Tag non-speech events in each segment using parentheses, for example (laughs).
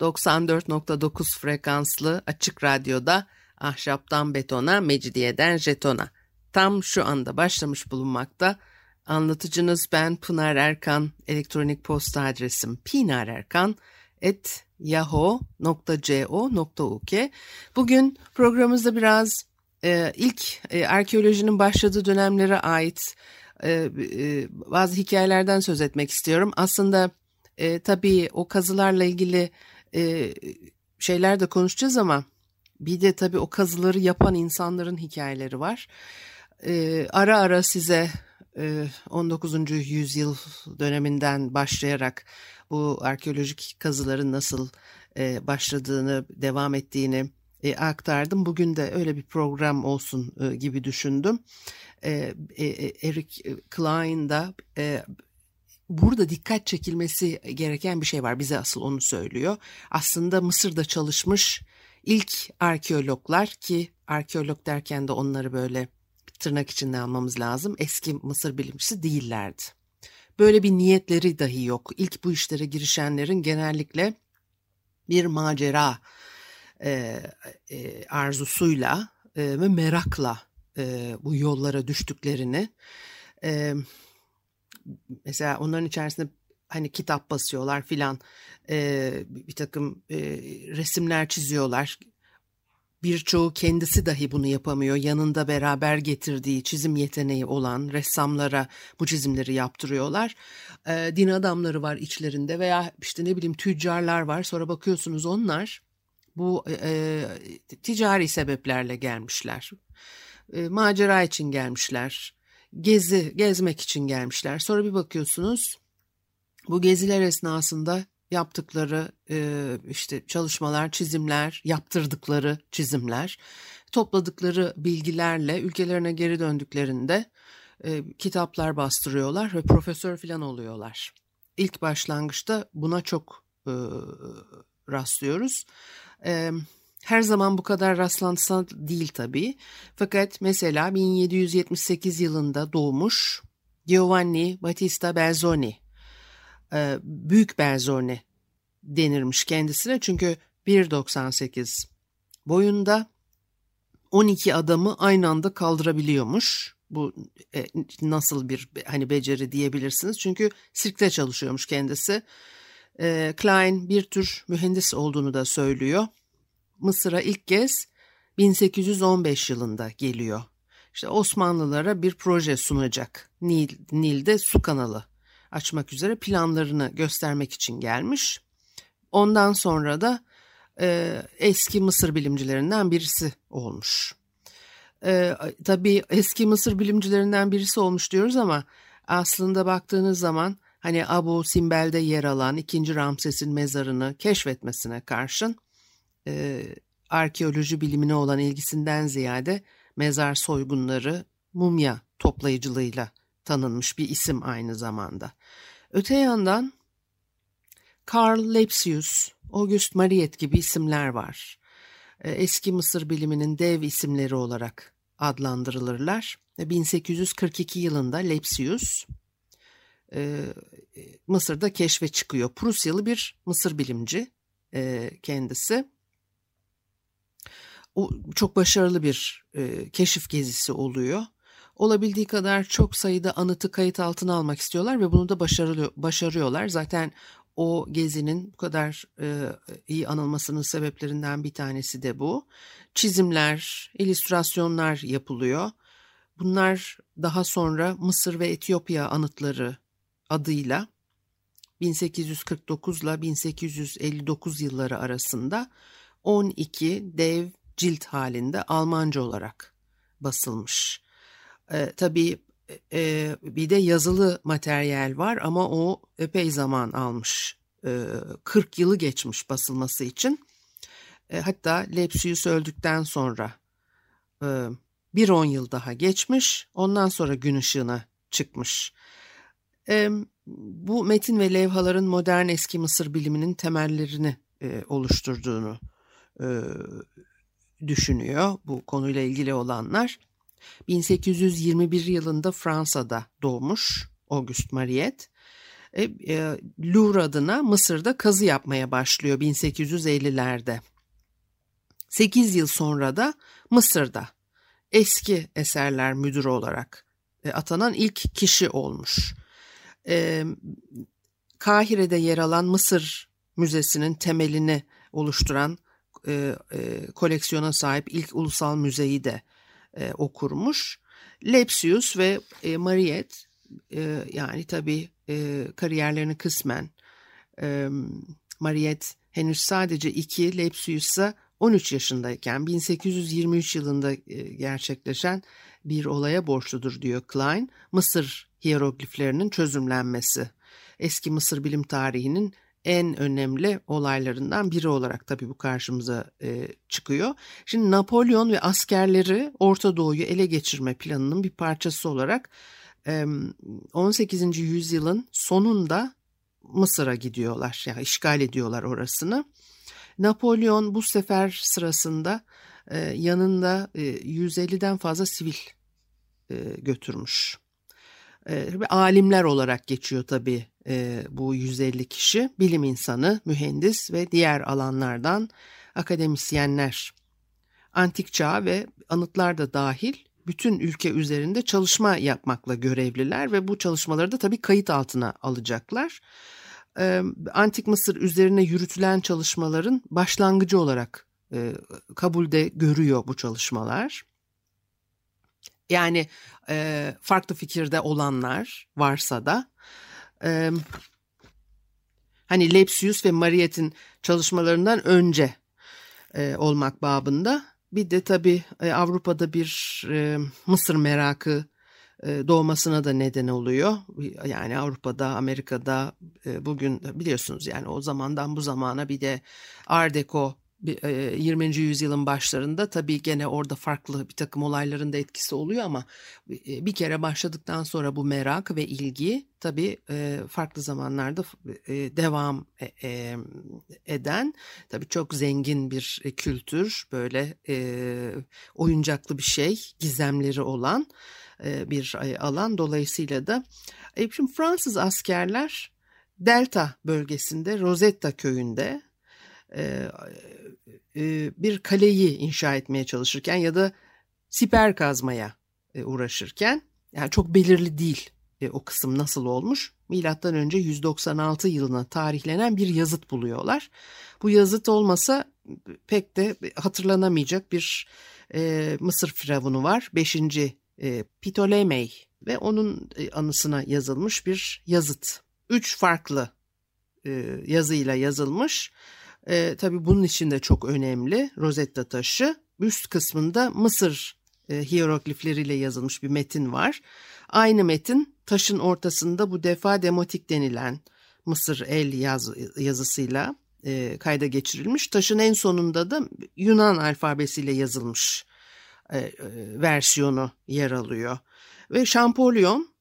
94.9 frekanslı açık radyoda ahşaptan betona, mecidiyeden jetona. Tam şu anda başlamış bulunmakta. Anlatıcınız ben Pınar Erkan. Elektronik posta adresim pinarerkan.yahoo.co.uk Bugün programımızda biraz e, ilk e, arkeolojinin başladığı dönemlere ait e, e, bazı hikayelerden söz etmek istiyorum. Aslında e, tabii o kazılarla ilgili e, şeyler de konuşacağız ama bir de tabii o kazıları yapan insanların hikayeleri var. E, ara ara size e, 19. yüzyıl döneminden başlayarak bu arkeolojik kazıların nasıl e, başladığını, devam ettiğini e, aktardım. Bugün de öyle bir program olsun e, gibi düşündüm. E, e, Eric Klein da e, burada dikkat çekilmesi gereken bir şey var. Bize asıl onu söylüyor. Aslında Mısır'da çalışmış ilk arkeologlar ki arkeolog derken de onları böyle tırnak içinde almamız lazım. Eski Mısır bilimcisi değillerdi. Böyle bir niyetleri dahi yok. İlk bu işlere girişenlerin genellikle bir macera e, e, arzusuyla e, ve merakla e, bu yollara düştüklerini e, mesela onların içerisinde hani kitap basıyorlar filan e, bir takım e, resimler çiziyorlar birçoğu kendisi dahi bunu yapamıyor yanında beraber getirdiği çizim yeteneği olan ressamlara bu çizimleri yaptırıyorlar e, din adamları var içlerinde veya işte ne bileyim tüccarlar var sonra bakıyorsunuz onlar bu e, ticari sebeplerle gelmişler. E, macera için gelmişler. Gezi, gezmek için gelmişler. Sonra bir bakıyorsunuz bu geziler esnasında yaptıkları e, işte çalışmalar, çizimler, yaptırdıkları çizimler, topladıkları bilgilerle ülkelerine geri döndüklerinde e, kitaplar bastırıyorlar ve profesör falan oluyorlar. İlk başlangıçta buna çok e, rastlıyoruz. E, her zaman bu kadar rastlantısal değil tabii. Fakat mesela 1778 yılında doğmuş Giovanni Battista Belzoni, e, Büyük Belzoni denirmiş kendisine. Çünkü 1.98 boyunda 12 adamı aynı anda kaldırabiliyormuş. Bu e, nasıl bir hani beceri diyebilirsiniz. Çünkü sirkte çalışıyormuş kendisi. E, Klein bir tür mühendis olduğunu da söylüyor. Mısır'a ilk kez 1815 yılında geliyor. İşte Osmanlılara bir proje sunacak. Nil, Nil'de su kanalı açmak üzere planlarını göstermek için gelmiş. Ondan sonra da e, eski Mısır bilimcilerinden birisi olmuş. E, tabii eski Mısır bilimcilerinden birisi olmuş diyoruz ama aslında baktığınız zaman hani Abu Simbel'de yer alan 2. Ramses'in mezarını keşfetmesine karşın e, arkeoloji bilimine olan ilgisinden ziyade mezar soygunları, mumya toplayıcılığıyla tanınmış bir isim aynı zamanda. Öte yandan Karl Lepsius, August Mariette gibi isimler var. Eski Mısır biliminin dev isimleri olarak adlandırılırlar. 1842 yılında Lepsius Mısır'da keşfe çıkıyor. Prusyalı bir Mısır bilimci kendisi. O çok başarılı bir e, keşif gezisi oluyor. Olabildiği kadar çok sayıda anıtı kayıt altına almak istiyorlar ve bunu da başarılı, başarıyorlar. Zaten o gezinin bu kadar e, iyi anılmasının sebeplerinden bir tanesi de bu. Çizimler, illüstrasyonlar yapılıyor. Bunlar daha sonra Mısır ve Etiyopya anıtları adıyla 1849 ile 1859 yılları arasında 12 dev cilt halinde Almanca olarak basılmış. E, tabii e, bir de yazılı materyal var ama o epey zaman almış. E, 40 yılı geçmiş basılması için. E, hatta Lepsius öldükten sonra e, bir on yıl daha geçmiş. Ondan sonra gün ışığına çıkmış. E, bu metin ve levhaların modern eski Mısır biliminin temellerini e, oluşturduğunu e, düşünüyor bu konuyla ilgili olanlar. 1821 yılında Fransa'da doğmuş Auguste Mariette. E, e, Louvre adına Mısır'da kazı yapmaya başlıyor 1850'lerde. 8 yıl sonra da Mısır'da eski eserler müdürü olarak e, atanan ilk kişi olmuş. E, Kahire'de yer alan Mısır Müzesi'nin temelini oluşturan e, e, koleksiyona sahip ilk ulusal müzeyi de e, okurmuş. Lepsius ve e, Mariette e, yani tabii e, kariyerlerini kısmen e, Mariette henüz sadece iki, Lepsius ise 13 yaşındayken 1823 yılında e, gerçekleşen bir olaya borçludur diyor Klein. Mısır hierogliflerinin çözümlenmesi. Eski Mısır bilim tarihinin en önemli olaylarından biri olarak tabii bu karşımıza e, çıkıyor. Şimdi Napolyon ve askerleri Orta Doğu'yu ele geçirme planının bir parçası olarak e, 18. yüzyılın sonunda Mısır'a gidiyorlar. Yani işgal ediyorlar orasını. Napolyon bu sefer sırasında e, yanında e, 150'den fazla sivil e, götürmüş. E, alimler olarak geçiyor tabii e, bu 150 kişi. Bilim insanı, mühendis ve diğer alanlardan akademisyenler. Antik çağ ve anıtlar da dahil bütün ülke üzerinde çalışma yapmakla görevliler ve bu çalışmaları da tabii kayıt altına alacaklar. Antik Mısır üzerine yürütülen çalışmaların başlangıcı olarak e, kabulde görüyor bu çalışmalar. Yani e, farklı fikirde olanlar varsa da e, hani Lepsius ve Mariette'in çalışmalarından önce e, olmak babında bir de tabii e, Avrupa'da bir e, Mısır merakı e, doğmasına da neden oluyor. Yani Avrupa'da, Amerika'da e, bugün biliyorsunuz yani o zamandan bu zamana bir de Art Deco 20. E, yüzyılın başlarında tabii gene orada farklı bir takım olayların da etkisi oluyor ama bir kere başladıktan sonra bu merak ve ilgi tabii farklı zamanlarda devam eden tabii çok zengin bir kültür böyle oyuncaklı bir şey gizemleri olan bir alan. Dolayısıyla da şimdi Fransız askerler Delta bölgesinde Rosetta köyünde bir kaleyi inşa etmeye çalışırken ya da siper kazmaya uğraşırken yani çok belirli değil o kısım nasıl olmuş. Milattan önce 196 yılına tarihlenen bir yazıt buluyorlar. Bu yazıt olmasa pek de hatırlanamayacak bir Mısır firavunu var. 5 e, ve onun anısına yazılmış bir yazıt. Üç farklı yazıyla yazılmış. E, tabii bunun için de çok önemli Rosetta taşı. Üst kısmında Mısır e, hieroglifleriyle yazılmış bir metin var. Aynı metin taşın ortasında bu defa demotik denilen Mısır el yaz, yazısıyla e, kayda geçirilmiş. Taşın en sonunda da Yunan alfabesiyle yazılmış e, e, versiyonu yer alıyor. Ve Champollion e,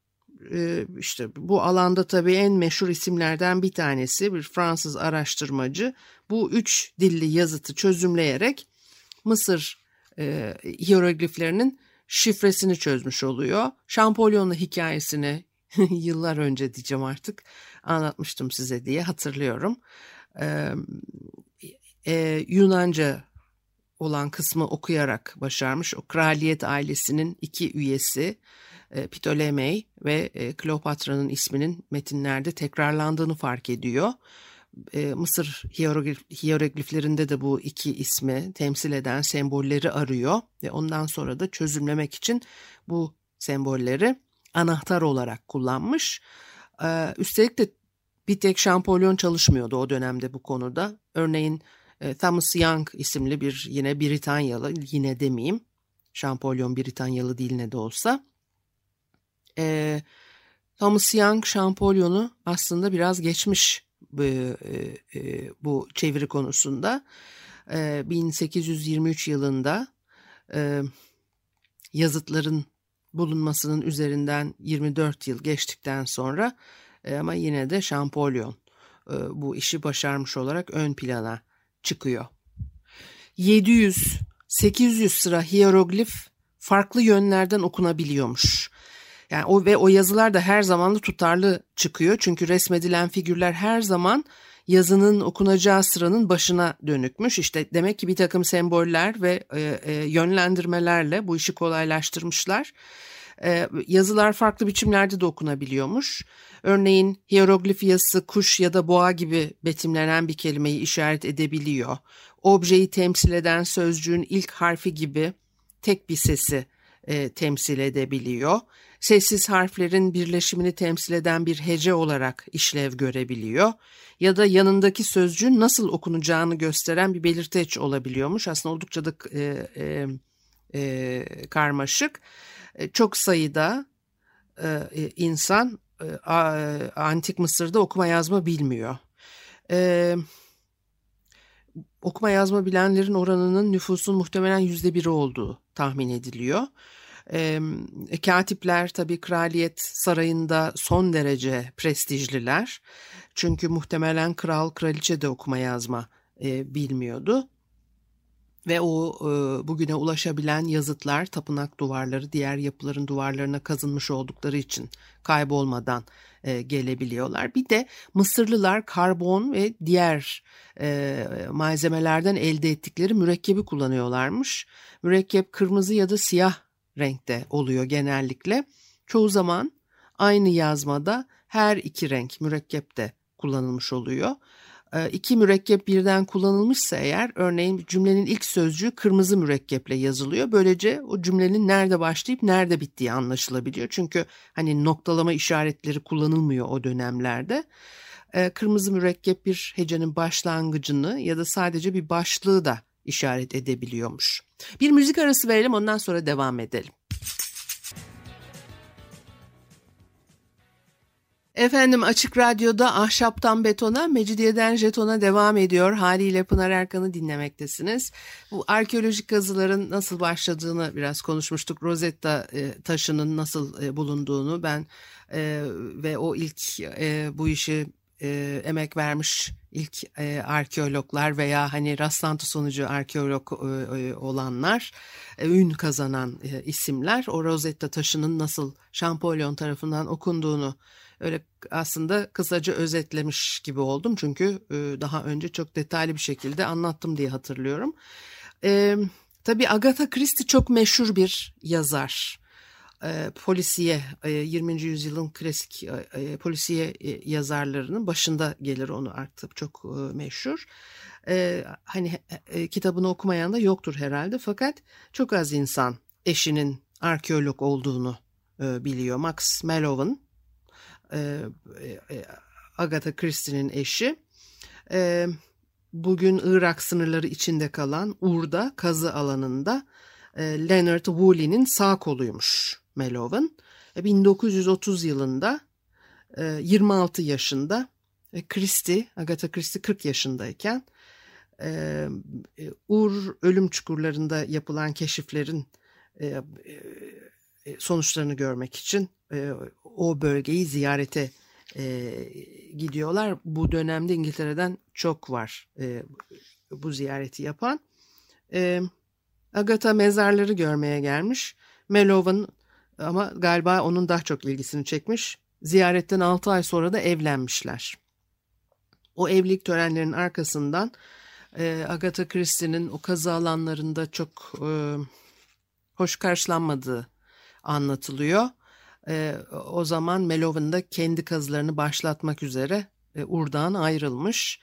işte bu alanda tabii en meşhur isimlerden bir tanesi bir Fransız araştırmacı. Bu üç dilli yazıtı çözümleyerek Mısır e, hierogliflerinin şifresini çözmüş oluyor. Champollion'un hikayesini (laughs) yıllar önce diyeceğim artık anlatmıştım size diye hatırlıyorum. Ee, e, Yunanca olan kısmı okuyarak başarmış. O kraliyet ailesinin iki üyesi e, Ptolemey ve e, Kleopatra'nın isminin metinlerde tekrarlandığını fark ediyor. E, Mısır hieroglif, hierogliflerinde de bu iki ismi temsil eden sembolleri arıyor ve ondan sonra da çözümlemek için bu sembolleri anahtar olarak kullanmış. E, üstelik de bir tek Şampolyon çalışmıyordu o dönemde bu konuda. Örneğin e, Thomas Young isimli bir yine Britanyalı yine demeyeyim. Şampolyon Britanyalı değil ne de olsa. E, Thomas Young Şampolyon'u aslında biraz geçmiş bu, e, bu çeviri konusunda. e, 1823 yılında e, yazıtların bulunmasının üzerinden 24 yıl geçtikten sonra e, ama yine de Şampolyon e, bu işi başarmış olarak ön plana çıkıyor. 700-800 sıra hieroglif farklı yönlerden okunabiliyormuş. Yani o ve o yazılar da her zaman tutarlı çıkıyor. Çünkü resmedilen figürler her zaman yazının okunacağı sıranın başına dönükmüş. İşte demek ki bir takım semboller ve e, e, yönlendirmelerle bu işi kolaylaştırmışlar. E, yazılar farklı biçimlerde de okunabiliyormuş. Örneğin hieroglif yazısı kuş ya da boğa gibi betimlenen bir kelimeyi işaret edebiliyor. Objeyi temsil eden sözcüğün ilk harfi gibi tek bir sesi e, temsil edebiliyor. Sessiz harflerin birleşimini temsil eden bir hece olarak işlev görebiliyor. Ya da yanındaki sözcüğün nasıl okunacağını gösteren bir belirteç olabiliyormuş. Aslında oldukça da e, e, e, karmaşık. E, çok sayıda e, e insan e, antik Mısır'da okuma yazma bilmiyor. E, okuma yazma bilenlerin oranının nüfusun muhtemelen yüzde biri olduğu tahmin ediliyor. E, katipler tabii kraliyet sarayında son derece prestijliler. Çünkü muhtemelen kral kraliçe de okuma yazma e, bilmiyordu. Ve o e, bugüne ulaşabilen yazıtlar, tapınak duvarları, diğer yapıların duvarlarına kazınmış oldukları için kaybolmadan e, gelebiliyorlar. Bir de Mısırlılar karbon ve diğer e, malzemelerden elde ettikleri mürekkebi kullanıyorlarmış. Mürekkep kırmızı ya da siyah renkte oluyor genellikle. Çoğu zaman aynı yazmada her iki renk mürekkep de kullanılmış oluyor. E, iki mürekkep birden kullanılmışsa eğer örneğin cümlenin ilk sözcüğü kırmızı mürekkeple yazılıyor. Böylece o cümlenin nerede başlayıp nerede bittiği anlaşılabiliyor. Çünkü hani noktalama işaretleri kullanılmıyor o dönemlerde. E, kırmızı mürekkep bir hecenin başlangıcını ya da sadece bir başlığı da işaret edebiliyormuş. Bir müzik arası verelim ondan sonra devam edelim. Efendim Açık Radyo'da Ahşaptan Betona, Mecidiyeden Jeton'a devam ediyor. Haliyle Pınar Erkan'ı dinlemektesiniz. Bu arkeolojik kazıların nasıl başladığını biraz konuşmuştuk. Rosetta e, taşının nasıl e, bulunduğunu ben e, ve o ilk bu işi e, emek vermiş ilk e, arkeologlar veya hani rastlantı sonucu arkeolog e, e, olanlar, e, ün kazanan e, isimler o Rosetta taşının nasıl Şampolyon tarafından okunduğunu öyle aslında kısaca özetlemiş gibi oldum. Çünkü e, daha önce çok detaylı bir şekilde anlattım diye hatırlıyorum. E, tabii Agatha Christie çok meşhur bir yazar. E, polisiye, e, 20. yüzyılın klasik e, e, polisiye e, yazarlarının başında gelir onu artık çok e, meşhur. E, hani e, kitabını okumayan da yoktur herhalde fakat çok az insan eşinin arkeolog olduğunu e, biliyor. Max Mallowan e, e, Agatha Christie'nin eşi. E, bugün Irak sınırları içinde kalan Ur'da kazı alanında e, Leonard Woolley'nin sağ koluymuş Melovan. E, 1930 yılında e, 26 yaşında e, Christie, Agatha Christie 40 yaşındayken e, e, Ur ölüm çukurlarında yapılan keşiflerin e, e, sonuçlarını görmek için e, o bölgeyi ziyarete e, gidiyorlar. Bu dönemde İngiltere'den çok var e, bu ziyareti yapan. E, Agatha mezarları görmeye gelmiş. Melovan ama galiba onun daha çok ilgisini çekmiş. Ziyaretten 6 ay sonra da evlenmişler. O evlilik törenlerinin arkasından e, Agatha Christie'nin o kazı alanlarında çok e, hoş karşılanmadığı anlatılıyor. E, o zaman Melovan da kendi kazılarını başlatmak üzere e, Ur'dan ayrılmış.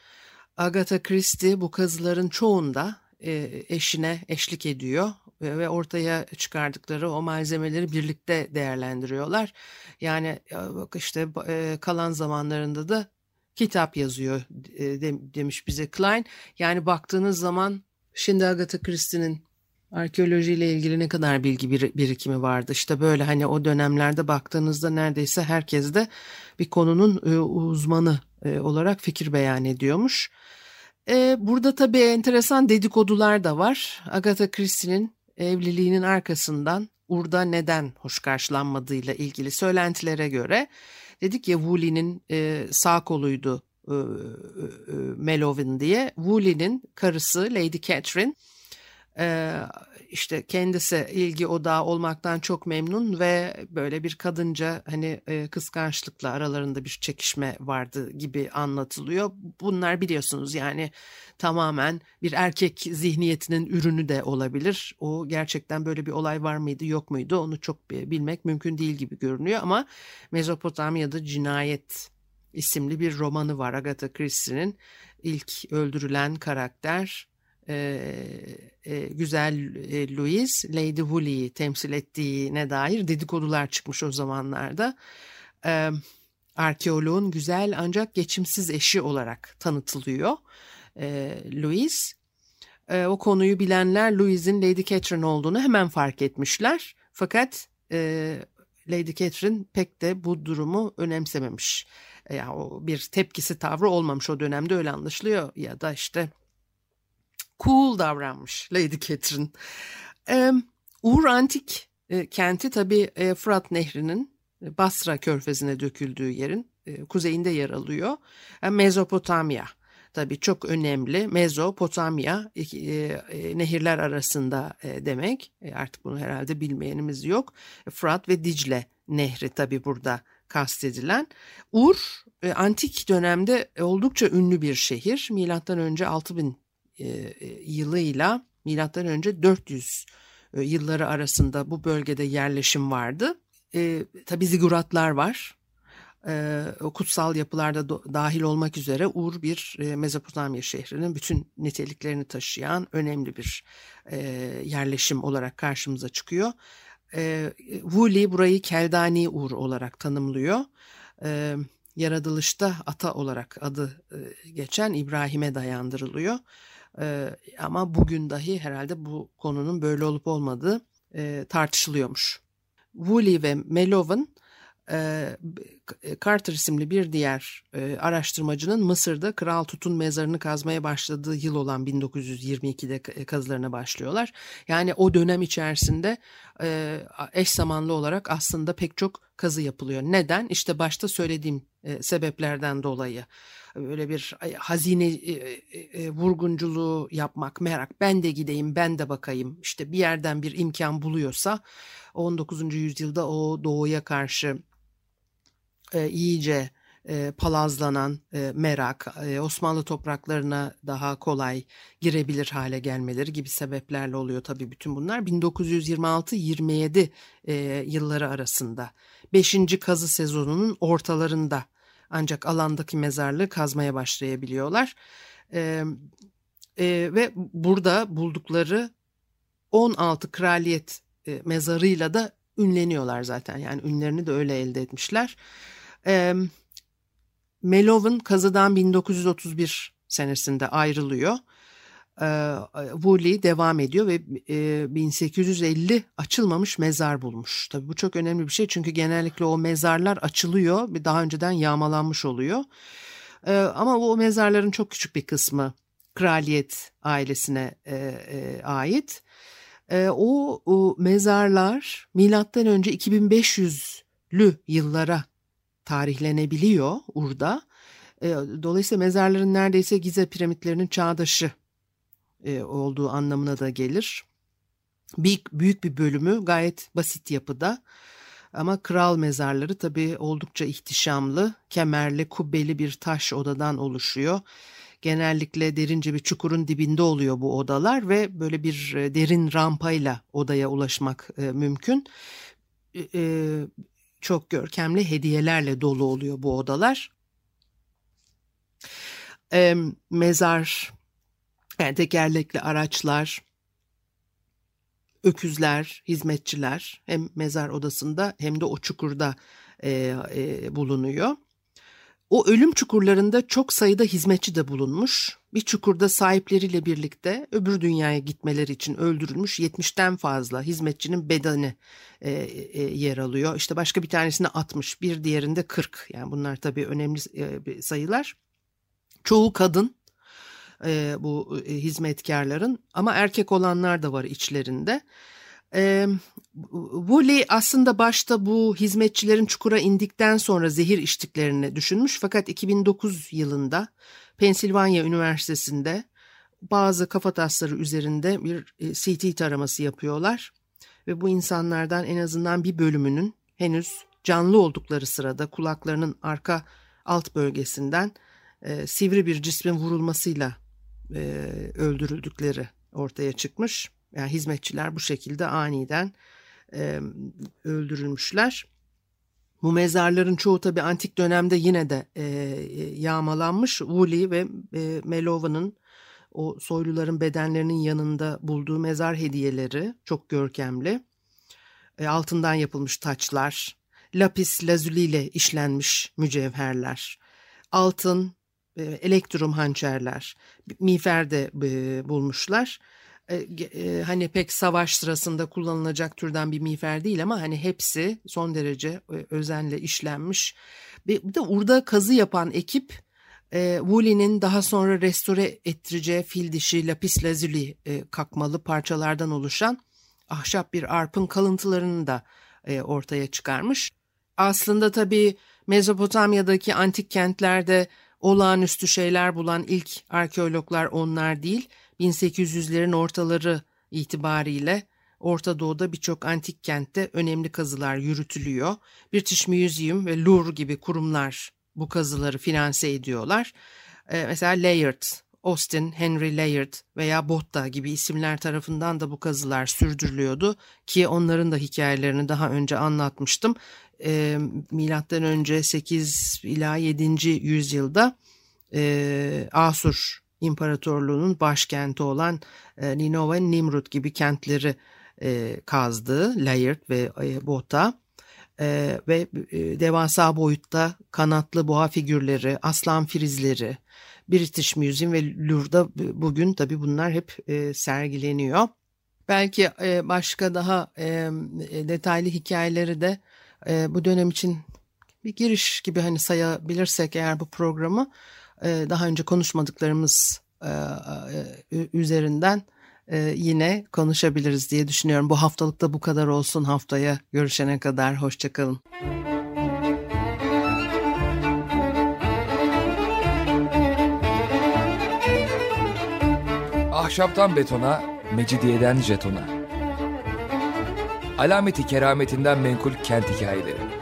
Agatha Christie bu kazıların çoğunda e, eşine eşlik ediyor ve, ortaya çıkardıkları o malzemeleri birlikte değerlendiriyorlar. Yani bak işte e, kalan zamanlarında da kitap yazıyor e, demiş bize Klein. Yani baktığınız zaman şimdi Agatha Christie'nin arkeolojiyle ilgili ne kadar bilgi bir, birikimi vardı. İşte böyle hani o dönemlerde baktığınızda neredeyse herkes de bir konunun e, uzmanı e, olarak fikir beyan ediyormuş. E, burada tabii enteresan dedikodular da var. Agatha Christie'nin evliliğinin arkasından Ur'da neden hoş karşılanmadığıyla ilgili söylentilere göre dedik ya Woolley'nin e, sağ koluydu e, e, e Melovin diye. Woolley'nin karısı Lady Catherine e, işte kendisi ilgi odağı olmaktan çok memnun ve böyle bir kadınca hani e, kıskançlıkla aralarında bir çekişme vardı gibi anlatılıyor. Bunlar biliyorsunuz yani tamamen bir erkek zihniyetinin ürünü de olabilir. O gerçekten böyle bir olay var mıydı yok muydu onu çok bilmek mümkün değil gibi görünüyor ama Mezopotamya'da Cinayet isimli bir romanı var Agatha Christie'nin ilk öldürülen karakter e, e, güzel e, Louise Lady Woolley'i temsil ettiğine dair dedikodular çıkmış o zamanlarda. E, arkeoloğun güzel ancak geçimsiz eşi olarak tanıtılıyor e, Louise. E, o konuyu bilenler Louise'in Lady Catherine olduğunu hemen fark etmişler. Fakat e, Lady Catherine pek de bu durumu önemsememiş. Yani o bir tepkisi tavrı olmamış o dönemde öyle anlaşılıyor ya da işte cool davranmış Lady Catherine. E, Ur Antik e, kenti tabii e, Fırat Nehri'nin e, Basra körfezine döküldüğü yerin e, kuzeyinde yer alıyor. E, Mezopotamya tabii çok önemli. Mezopotamya e, e, nehirler arasında e, demek. E, artık bunu herhalde bilmeyenimiz yok. E, Fırat ve Dicle nehri tabii burada kastedilen. Ur e, antik dönemde oldukça ünlü bir şehir. Milattan önce 6000 e, e, yılıyla milattan önce 400 e, yılları arasında bu bölgede yerleşim vardı. E, tabii ziguratlar var. E, kutsal yapılarda dahil olmak üzere Ur bir e, Mezopotamya şehrinin bütün niteliklerini taşıyan önemli bir e, yerleşim olarak karşımıza çıkıyor. E, Woolley burayı Keldani Ur olarak tanımlıyor. E, yaratılışta ata olarak adı e, geçen İbrahim'e dayandırılıyor. E, ama bugün dahi herhalde bu konunun böyle olup olmadığı e, tartışılıyormuş. Woolley ve Melovin e, Carter isimli bir diğer e, araştırmacının Mısır'da Kral Tut'un mezarını kazmaya başladığı yıl olan 1922'de kazılarına başlıyorlar. Yani o dönem içerisinde e, eş zamanlı olarak aslında pek çok kazı yapılıyor. Neden? İşte başta söylediğim sebeplerden dolayı böyle bir hazine e, e, vurgunculuğu yapmak, merak. Ben de gideyim, ben de bakayım. İşte bir yerden bir imkan buluyorsa 19. yüzyılda o doğuya karşı e, iyice e, palazlanan e, merak, e, Osmanlı topraklarına daha kolay girebilir hale gelmeleri gibi sebeplerle oluyor tabii bütün bunlar. 1926-27 e, yılları arasında 5. kazı sezonunun ortalarında ancak alandaki mezarlığı kazmaya başlayabiliyorlar. E, e, ve burada buldukları 16 kraliyet e, mezarıyla da ünleniyorlar zaten. Yani ünlerini de öyle elde etmişler. E, Melovin kazıdan 1931 senesinde ayrılıyor. E, Woolley devam ediyor ve e, 1850 açılmamış mezar bulmuş. Tabii bu çok önemli bir şey çünkü genellikle o mezarlar açılıyor daha önceden yağmalanmış oluyor. E, ama o mezarların çok küçük bir kısmı kraliyet ailesine e, e, ait. E, o, o mezarlar milattan önce 2500'lü yıllara tarihlenebiliyor Ur'da. E, dolayısıyla mezarların neredeyse Gize piramitlerinin çağdaşı e, olduğu anlamına da gelir. Büyük, büyük bir bölümü gayet basit yapıda. Ama kral mezarları tabii oldukça ihtişamlı, kemerli, kubbeli bir taş odadan oluşuyor. Genellikle derince bir çukurun dibinde oluyor bu odalar ve böyle bir e, derin rampayla odaya ulaşmak mümkün. Çok görkemli hediyelerle dolu oluyor bu odalar. E, mezar, yani tekerlekli araçlar, öküzler, hizmetçiler hem mezar odasında hem de o çukurda e, e, bulunuyor. O ölüm çukurlarında çok sayıda hizmetçi de bulunmuş. Bir çukurda sahipleriyle birlikte öbür dünyaya gitmeleri için öldürülmüş 70'ten fazla hizmetçinin bedeni e, e, yer alıyor. İşte başka bir tanesine 60, bir diğerinde 40. Yani bunlar tabii önemli e, sayılar. Çoğu kadın e, bu e, hizmetkarların ama erkek olanlar da var içlerinde. E, Woolley aslında başta bu hizmetçilerin çukura indikten sonra zehir içtiklerini düşünmüş fakat 2009 yılında Pensilvanya Üniversitesi'nde bazı kafatasları üzerinde bir e, CT taraması yapıyorlar ve bu insanlardan en azından bir bölümünün henüz canlı oldukları sırada kulaklarının arka alt bölgesinden e, sivri bir cismin vurulmasıyla e, öldürüldükleri ortaya çıkmış. Yani hizmetçiler bu şekilde aniden e, öldürülmüşler. Bu mezarların çoğu tabi antik dönemde yine de e, yağmalanmış. Woolley ve e, Melova'nın o soyluların bedenlerinin yanında bulduğu mezar hediyeleri çok görkemli. E, altından yapılmış taçlar, lapis lazuli ile işlenmiş mücevherler, altın, e, elektrum hançerler, miğfer de e, bulmuşlar. E, e, hani pek savaş sırasında kullanılacak türden bir miğfer değil ama hani hepsi son derece e, özenle işlenmiş. Bir de urda kazı yapan ekip e, Woolley'nin daha sonra restore ettireceği fil dişi lapis lazuli e, kakmalı parçalardan oluşan ahşap bir arpın kalıntılarını da ortaya çıkarmış. Aslında tabii Mezopotamya'daki antik kentlerde olağanüstü şeyler bulan ilk arkeologlar onlar değil. 1800'lerin ortaları itibariyle Orta Doğu'da birçok antik kentte önemli kazılar yürütülüyor. British Museum ve Louvre gibi kurumlar bu kazıları finanse ediyorlar. Ee, mesela Layard, Austin, Henry Layard veya Botta gibi isimler tarafından da bu kazılar sürdürülüyordu ki onların da hikayelerini daha önce anlatmıştım. Ee, milattan önce 8 ila 7. yüzyılda e, Asur İmparatorluğu'nun başkenti olan e, Ninova, Nimrut gibi kentleri e, kazdı Layard ve e, Botta e, ve e, devasa boyutta kanatlı boğa figürleri, aslan frizleri, British Museum ve Louvre'da bugün tabii bunlar hep e, sergileniyor. Belki e, başka daha e, detaylı hikayeleri de e, bu dönem için bir giriş gibi hani sayabilirsek eğer bu programı e, daha önce konuşmadıklarımız e, e, üzerinden e, yine konuşabiliriz diye düşünüyorum. Bu haftalıkta bu kadar olsun. Haftaya görüşene kadar hoşçakalın. Ahşaptan betona, mecidiyeden jetona. Alameti kerametinden menkul kent hikayeleri.